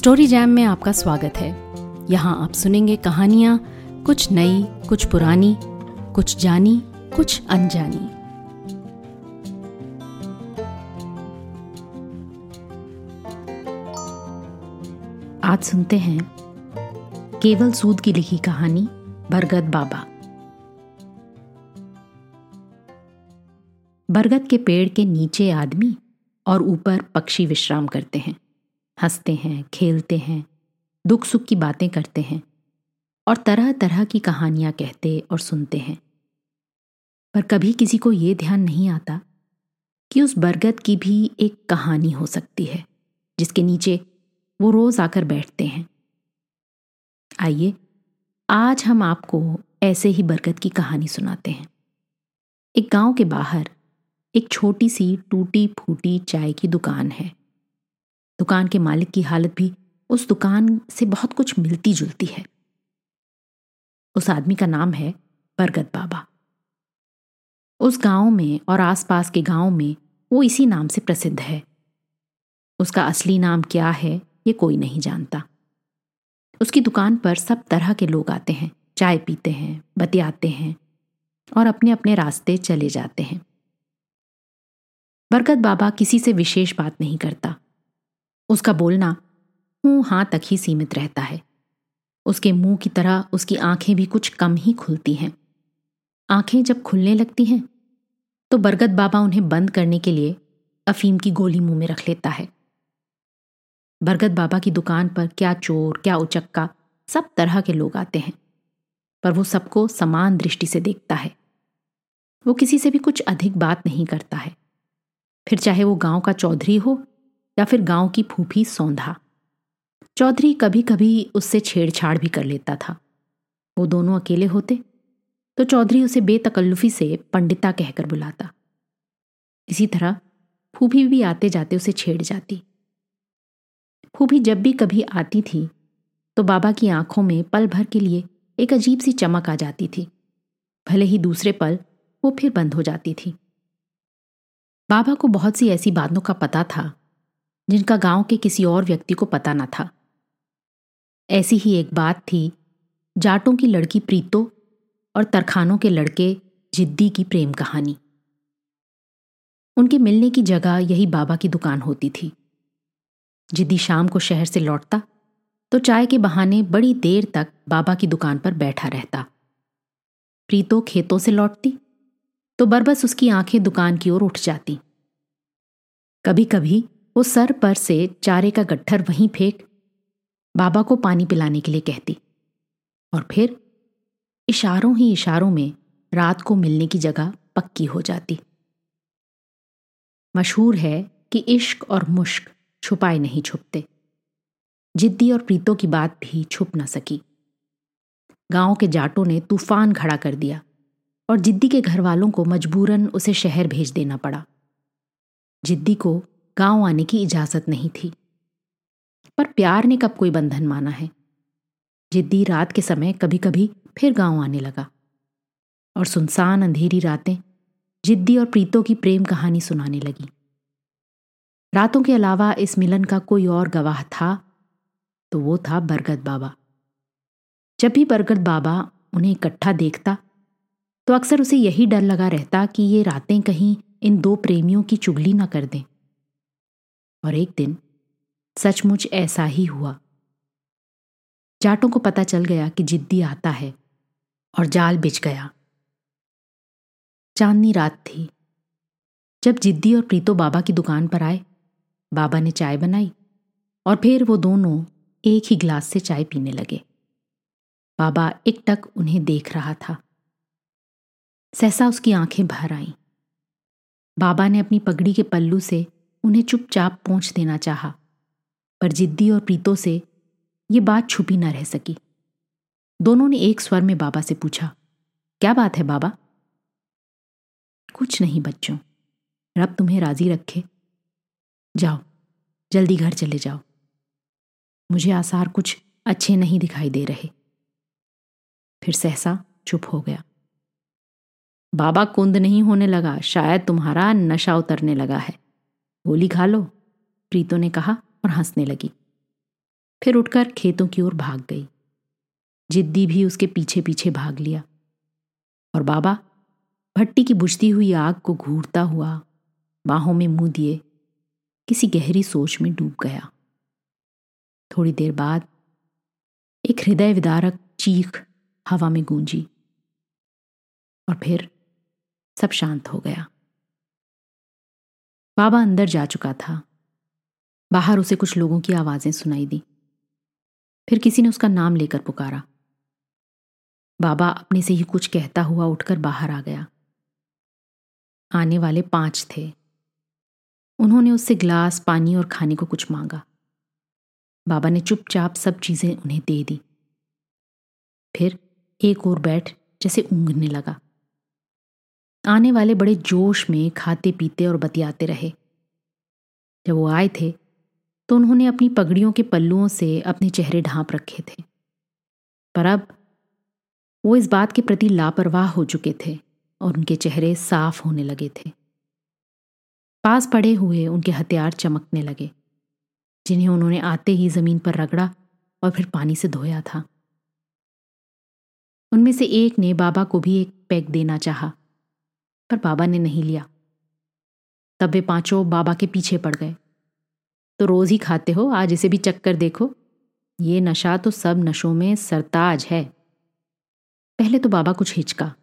Story jam में आपका स्वागत है। यहाँ आप सुनेंगे कहानियाँ, कुछ नई, कुछ पुरानी, कुछ जानी, कुछ अनजानी। आज सुनते हैं केवल सूद की लिखी कहानी, बरगद बाबा। बरगद के पेड़ के नीचे आदमी और ऊपर पक्षी विश्राम करते हैं। हँसते हैं, खेलते हैं दुख सुख की बातें करते हैं और तरह तरह की कहानियाँ कहते और सुनते हैं। पर कभी किसी को ये ध्यान नहीं आता कि उस बरगद की भी एक कहानी हो सकती है, जिसके नीचे वो रोज आकर बैठते हैं। आइए, आज हम आपको ऐसे ही बरगद की कहानी सुनाते हैं। एक गाँव के बाहर एक छोटी सी टूटी फूटी चाय की दुकान है। दुकान के मालिक की हालत भी उस दुकान से बहुत कुछ मिलती जुलती है। उस आदमी का नाम है बरगद बाबा। उस गाँव में और आसपास के गाँव में वो इसी नाम से प्रसिद्ध है। उसका असली नाम क्या है, ये कोई नहीं जानता। उसकी दुकान पर सब तरह के लोग आते हैं, चाय पीते हैं, बतियाते हैं और अपने अपने रास्ते चले जाते हैं। बरकत बाबा किसी से विशेष बात नहीं करता। उसका बोलना हूँ हाँ तक ही सीमित रहता है। उसके मुँह की तरह उसकी आँखें भी कुछ कम ही खुलती हैं। आँखें जब खुलने लगती हैं तो बरगद बाबा उन्हें बंद करने के लिए अफीम की गोली मुँह में रख लेता है। बरगद बाबा की दुकान पर क्या चोर, क्या उचक्का, सब तरह के लोग आते हैं, पर वो सबको समान दृष्टि से देखता है। वो किसी से भी कुछ अधिक बात नहीं करता है। फिर चाहे वो गाँव का चौधरी हो या फिर गाँव की फूफी सौंधा। चौधरी कभी कभी उससे छेड़छाड़ भी कर लेता था। वो दोनों अकेले होते तो चौधरी उसे बेतकल्लुफी से पंडिता कहकर बुलाता। इसी तरह फूफी भी आते जाते उसे छेड़ जाती। फूफी जब भी कभी आती थी तो बाबा की आँखों में पल भर के लिए एक अजीब सी चमक आ जाती थी। भले ही दूसरे पल वो फिर बंद हो जाती थी। बाबा को बहुत सी ऐसी बातों का पता था जिनका गाँव के किसी और व्यक्ति को पता न था। ऐसी ही एक बात थी, जाटों की लड़की प्रीतो और तरखानों के लड़के जिद्दी की प्रेम कहानी। उनके मिलने की जगह यही बाबा की दुकान होती थी। जिद्दी शाम को शहर से लौटता तो चाय के बहाने बड़ी देर तक बाबा की दुकान पर बैठा रहता। प्रीतो खेतों से लौटती तो बरबस उसकी आँखें दुकान की ओर उठ जाती। कभी कभी वो सर पर से चारे का गट्ठर वहीं फेंक बाबा को पानी पिलाने के लिए कहती और फिर इशारों ही इशारों में रात को मिलने की जगह पक्की हो जाती। मशहूर है कि इश्क और मुश्क छुपाए नहीं छुपते। जिद्दी और प्रीतों की बात भी छुप ना सकी। गाँव के जाटों ने तूफ़ान खड़ा कर दिया और जिद्दी के घर वालों को मजबूरन उसे शहर भेज देना पड़ा। जिद्दी को गाँव आने की इजाज़त नहीं थी। पर प्यार ने कब कोई बंधन माना है? जिद्दी रात के समय कभी कभी फिर गाँव आने लगा। और सुनसान अंधेरी रातें जिद्दी और प्रीतों की प्रेम कहानी सुनाने लगी। रातों के अलावा इस मिलन का कोई और गवाह था तो वो था बरगद बाबा। जब भी बरगद बाबा उन्हें इकट्ठा देखता तो अक्सर उसे यही डर लगा रहता कि ये रातें कहीं इन दो प्रेमियों की चुगली ना कर दें। और एक दिन सचमुच ऐसा ही हुआ। जाटों को पता चल गया कि जिद्दी आता है और जाल बिछ गया। चांदनी रात थी। जब जिद्दी और प्रीतो बाबा की दुकान पर आए, बाबा ने चाय बनाई और फिर वो दोनों एक ही गिलास से चाय पीने लगे। बाबा एक टक उन्हें देख रहा था। सहसा उसकी आँखें भर आईं। बाबा ने अपनी पगड़ी के पल्लू से उन्हें चुपचाप पहुँच देना चाहा, पर जिद्दी और प्रीतो से ये बात छुपी न रह सकी। दोनों ने एक स्वर में बाबा से पूछा, क्या बात है बाबा? कुछ नहीं बच्चों, रब तुम्हें राज़ी रखे। जाओ, जल्दी घर चले जाओ। मुझे आसार कुछ अच्छे नहीं दिखाई दे रहे। फिर सहसा चुप हो गया। बाबा कुंद नहीं होने लगा, शायद तुम्हारा नशा उतरने लगा है। गोली खा लो, प्रीतो ने कहा और हंसने लगी। फिर उठकर खेतों की ओर भाग गई। जिद्दी भी उसके पीछे पीछे भाग लिया और बाबा भट्टी की बुझती हुई आग को घूरता हुआ बाहों में मुँह दिए, किसी गहरी सोच में डूब गया। थोड़ी देर बाद एक हृदय विदारक चीख हवा में गूंजी और फिर सब शांत हो गया। बाबा अंदर जा चुका था। बाहर उसे कुछ लोगों की आवाज़ें सुनाई दी। फिर किसी ने उसका नाम लेकर पुकारा। बाबा अपने से ही कुछ कहता हुआ उठकर बाहर आ गया। आने वाले पाँच थे। उन्होंने उससे ग्लास, पानी और खाने को कुछ मांगा। बाबा ने चुपचाप सब चीज़ें उन्हें दे दी। फिर एक और बैठ जैसे ऊँगने लगा। आने वाले बड़े जोश में खाते पीते और बतियाते रहे। जब वो आए थे तो उन्होंने अपनी पगड़ियों के पल्लुओं से अपने चेहरे ढांप रखे थे। पर अब वो इस बात के प्रति लापरवाह हो चुके थे और उनके चेहरे साफ़ होने लगे थे। पास पड़े हुए उनके हथियार चमकने लगे, जिन्हें उन्होंने आते ही ज़मीन पर रगड़ा और फिर पानी से धोया था। उनमें से एक ने बाबा को भी एक पैक देना चाहा। पर बाबा ने नहीं लिया। तब वे पाँचों बाबा के पीछे पड़ गए। तो रोज ही खाते हो, आज इसे भी चक्कर देखो। ये नशा तो सब नशों में सरताज है। पहले तो बाबा कुछ हिचका।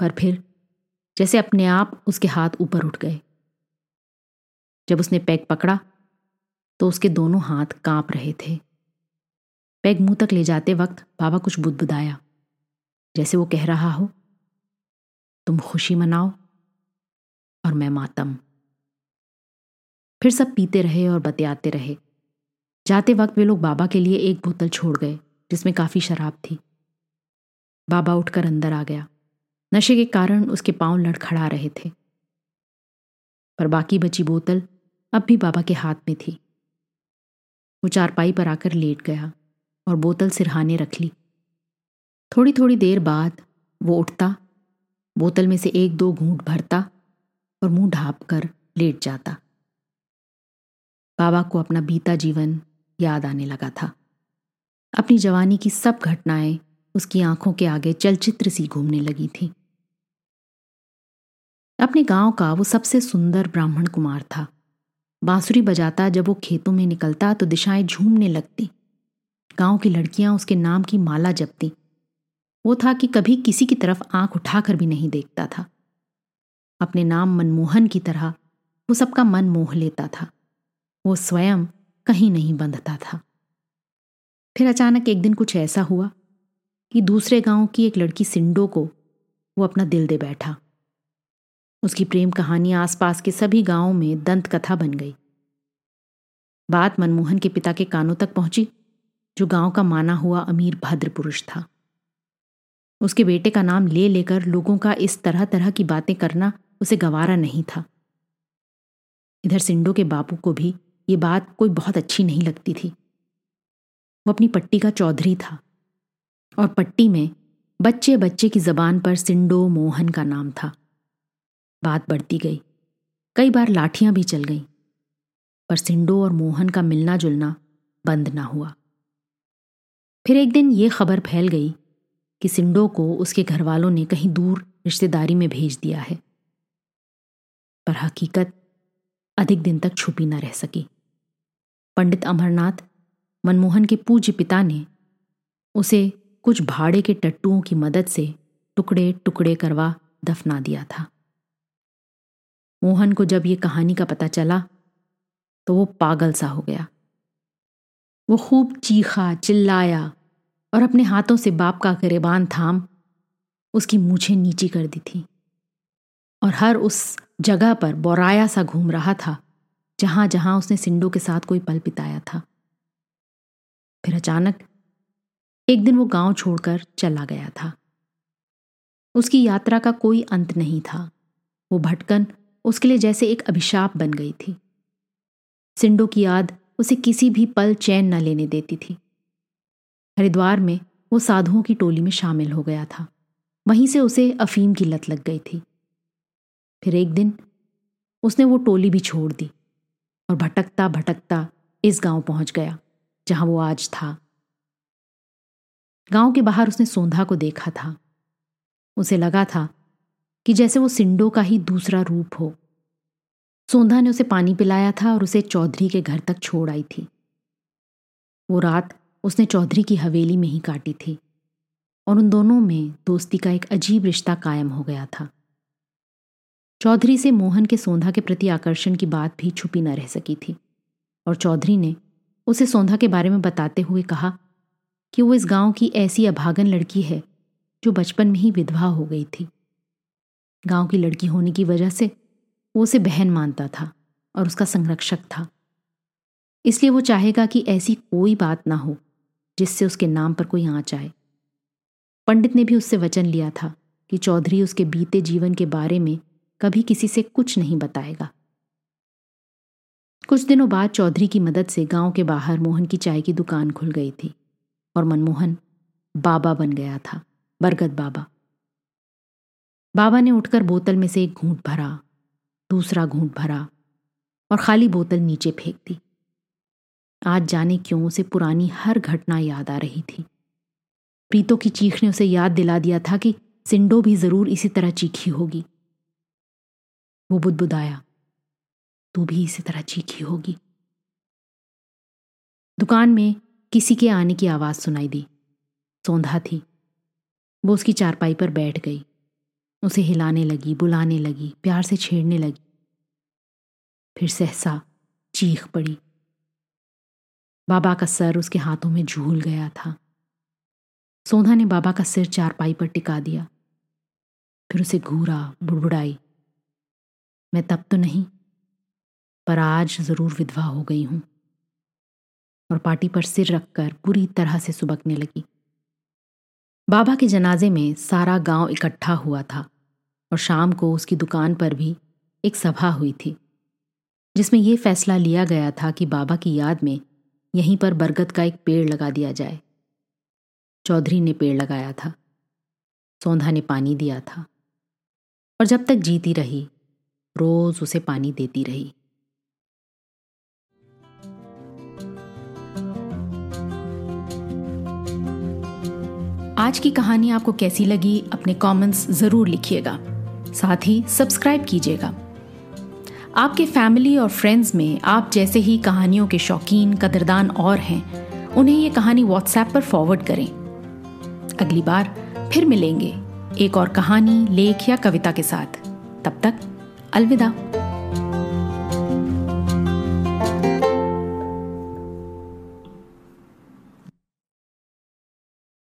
पर फिर जैसे अपने आप उसके हाथ ऊपर उठ गए। जब उसने पैग पकड़ा तो उसके दोनों हाथ काँप रहे थे। पैग मुँह तक ले जाते वक्त बाबा कुछ बुदबुदाया। जैसे वो कह रहा हो तुम खुशी मनाओ और मैं मातम। फिर सब पीते रहे और बतियाते रहे। जाते वक्त वे लोग बाबा के लिए एक बोतल छोड़ गए, जिसमें काफ़ी शराब थी। बाबा उठकर अंदर आ गया। नशे के कारण उसके पाँव लड़खड़ा रहे थे। पर बाकी बची बोतल अब भी बाबा के हाथ में थी। वो चारपाई पर आकर लेट गया और बोतल सिरहाने रख ली। थोड़ी थोड़ी देर बाद वो उठता बोतल में से एक दो घूंट भरता और मुँह ढाप कर लेट जाता। बाबा को अपना बीता जीवन याद आने लगा था। अपनी जवानी की सब घटनाएँ उसकी आँखों के आगे चलचित्र सी घूमने लगी थी। अपने गाँव का वो सबसे सुंदर ब्राह्मण कुमार था। बांसुरी बजाता जब वो खेतों में निकलता तो दिशाएँ झूमने लगती। गाँव की लड़कियाँ उसके नाम की माला जपती। वो था कि कभी किसी की तरफ़ आँख उठाकर भी नहीं देखता था। अपने नाम मनमोहन की तरह वो सबका मन मोह लेता था। वो स्वयं कहीं नहीं बंधता था। फिर अचानक एक दिन कुछ ऐसा हुआ कि दूसरे गाँव की एक लड़की सिंडो को वो अपना दिल दे बैठा। उसकी प्रेम कहानी आसपास के सभी गाँवों में दंत कथा बन गई। बात मनमोहन के पिता के कानों तक पहुँची, जो गाँव का माना हुआ अमीर भद्र पुरुष था। उसके बेटे का नाम ले लेकर लोगों का इस तरह तरह की बातें करना उसे गवारा नहीं था। इधर सिंडो के बापू को भी ये बात कोई बहुत अच्छी नहीं लगती थी। वो अपनी पट्टी का चौधरी था और पट्टी में बच्चे बच्चे की जबान पर सिंडो मोहन का नाम था। बात बढ़ती गई। कई बार लाठियाँ भी चल गईं। पर सिंडो और मोहन का मिलना जुलना बंद ना हुआ। फिर एक दिन ये खबर फैल गई कि सिंडो को उसके घर वालों ने कहीं दूर रिश्तेदारी में भेज दिया है। पर हकीकत अधिक दिन तक छुपी न रह सकी। पंडित अमरनाथ, मनमोहन के पूज्य पिता ने उसे कुछ भाड़े के टट्टुओं की मदद से टुकड़े टुकड़े करवा दफना दिया था। मोहन को जब ये कहानी का पता चला तो वो पागल सा हो गया। वो खूब चीखा, चिल्लाया और अपने हाथों से बाप का गरेबान थाम, उसकी मूछें नीची कर दी थी। और हर उस जगह पर बोराया सा घूम रहा था जहाँ जहाँ उसने सिंडो के साथ कोई पल बिताया था। फिर अचानक एक दिन वो गाँव छोड़कर चला गया था। उसकी यात्रा का कोई अंत नहीं था। वो भटकन उसके लिए जैसे एक अभिशाप बन गई थी। सिंडो की याद उसे किसी भी पल चैन न लेने देती थी। हरिद्वार में वो साधुओं की टोली में शामिल हो गया था। वहीं से उसे अफीम की लत लग गई थी। फिर एक दिन उसने वो टोली भी छोड़ दी और भटकता भटकता इस गाँव पहुँच गया, जहाँ वो आज था। गाँव के बाहर उसने सोंधा को देखा था। उसे लगा था कि जैसे वो सिंडो का ही दूसरा रूप हो। सोंधा ने उसे पानी पिलाया था और उसे चौधरी के घर तक छोड़ आई थी। वो रात उसने चौधरी की हवेली में ही काटी थी और उन दोनों में दोस्ती का एक अजीब रिश्ता कायम हो गया था। चौधरी से मोहन के सोंधा के प्रति आकर्षण की बात भी छुपी न रह सकी थी और चौधरी ने उसे सोंधा के बारे में बताते हुए कहा कि वो इस गाँव की ऐसी अभागन लड़की है जो बचपन में ही विधवा हो गई थी। गाँव की लड़की होने की वजह से वो उसे बहन मानता था और उसका संरक्षक था। इसलिए वो चाहेगा कि ऐसी कोई बात ना हो। जिससे उसके नाम पर कोई आँच आए। पंडित ने भी उससे वचन लिया था कि चौधरी उसके बीते जीवन के बारे में कभी किसी से कुछ नहीं बताएगा। कुछ दिनों बाद चौधरी की मदद से गाँव के बाहर मोहन की चाय की दुकान खुल गई थी और मनमोहन बाबा बन गया था, बरगद बाबा। बाबा ने उठकर बोतल में से एक घूंट भरा, दूसरा घूंट भरा और खाली बोतल नीचे फेंक दी। आज जाने क्यों उसे पुरानी हर घटना याद आ रही थी। प्रीतो की चीख ने उसे याद दिला दिया था कि सिंडो भी ज़रूर इसी तरह चीखी होगी। वो बुदबुदाया, तू भी इसी तरह चीखी होगी। दुकान में किसी के आने की आवाज़ सुनाई दी। सौंधा थी। वो उसकी चारपाई पर बैठ गई। उसे हिलाने लगी, बुलाने लगी, प्यार से छेड़ने लगी। फिर सहसा चीख पड़ी। बाबा का सर उसके हाथों में झूल गया था। सोधा ने बाबा का सिर चारपाई पर टिका दिया। फिर उसे घूरा, बुड़बुड़ाई। मैं तब तो नहीं, पर आज ज़रूर विधवा हो गई हूँ। और पार्टी पर सिर रखकर बुरी तरह से सुबकने लगी। बाबा के जनाजे में सारा गाँव इकट्ठा हुआ था और शाम को उसकी दुकान पर भी एक सभा हुई थी, जिसमें यह फैसला लिया गया था कि बाबा की याद में यहीं पर बरगद का एक पेड़ लगा दिया जाए। चौधरी ने पेड़ लगाया था। सौंधा ने पानी दिया था। और जब तक जीती रही, रोज उसे पानी देती रही। आज की कहानी आपको कैसी लगी, अपने कमेंट्स ज़रूर लिखिएगा। साथ ही सब्सक्राइब कीजिएगा। आपके फैमिली और फ्रेंड्स में आप जैसे ही कहानियों के शौकीन, कदरदान और हैं, उन्हें ये कहानी व्हाट्सएप पर फॉरवर्ड करें। अगली बार फिर मिलेंगे एक और कहानी, लेख या कविता के साथ। तब तक अलविदा।